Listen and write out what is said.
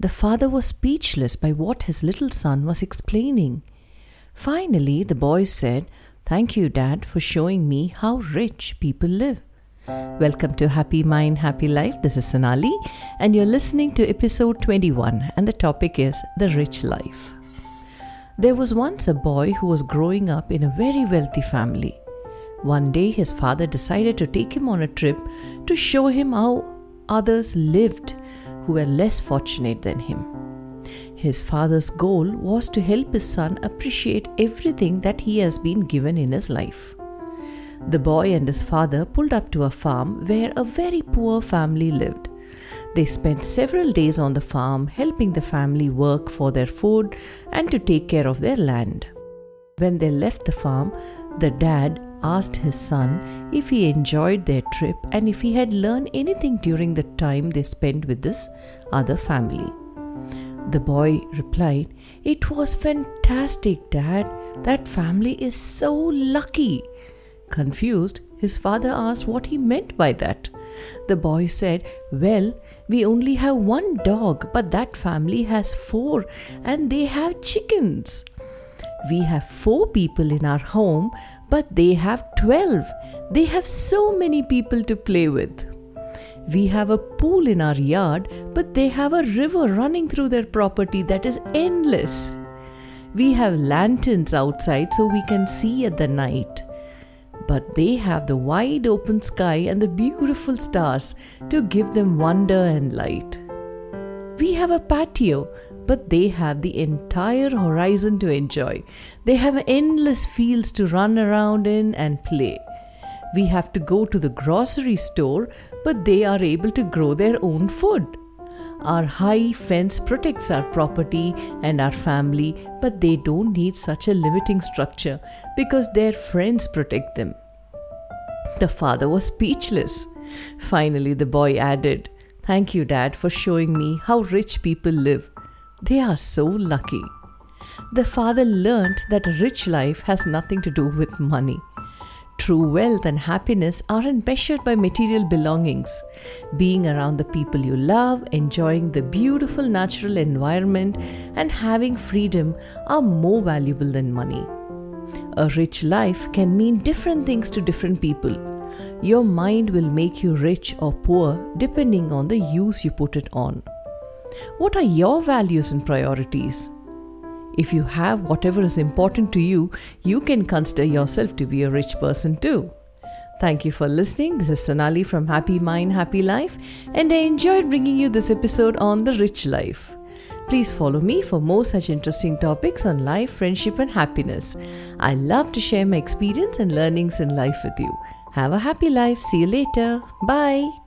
The father was speechless by what his little son was explaining. Finally, the boy said, Thank you, Dad, for showing me how rich people live. Welcome to Happy Mind, Happy Life. This is Sonali, and you're listening to episode 21, and the topic is The Rich Life. There was once a boy who was growing up in a very wealthy family. One day, his father decided to take him on a trip to show him how others lived who were less fortunate than him. His father's goal was to help his son appreciate everything that he has been given in his life. The boy and his father pulled up to a farm where a very poor family lived. They spent several days on the farm helping the family work for their food and to take care of their land. When they left the farm, the dad asked his son if he enjoyed their trip and if he had learned anything during the time they spent with this other family. The boy replied, It was fantastic, Dad. That family is so lucky. Confused, his father asked what he meant by that. The boy said, Well, we only have one dog, but that family has four and they have chickens. We have four people in our home, but they have 12. They have so many people to play with. We have a pool in our yard, but they have a river running through their property that is endless. We have lanterns outside so we can see at the night. But they have the wide open sky and the beautiful stars to give them wonder and light. We have a patio, but they have the entire horizon to enjoy. They have endless fields to run around in and play. We have to go to the grocery store, but they are able to grow their own food. Our high fence protects our property and our family, but they don't need such a limiting structure because their friends protect them. The father was speechless. Finally, the boy added, Thank you, Dad, for showing me how rich people live. They are so lucky. The father learned that a rich life has nothing to do with money. True wealth and happiness aren't measured by material belongings. Being around the people you love, enjoying the beautiful natural environment, and having freedom are more valuable than money. A rich life can mean different things to different people. Your mind will make you rich or poor depending on the use you put it on. What are your values and priorities? If you have whatever is important to you, you can consider yourself to be a rich person too. Thank you for listening. This is Sonali from Happy Mind, Happy Life, and I enjoyed bringing you this episode on the rich life. Please follow me for more such interesting topics on life, friendship, and happiness. I love to share my experience and learnings in life with you. Have a happy life. See you later. Bye.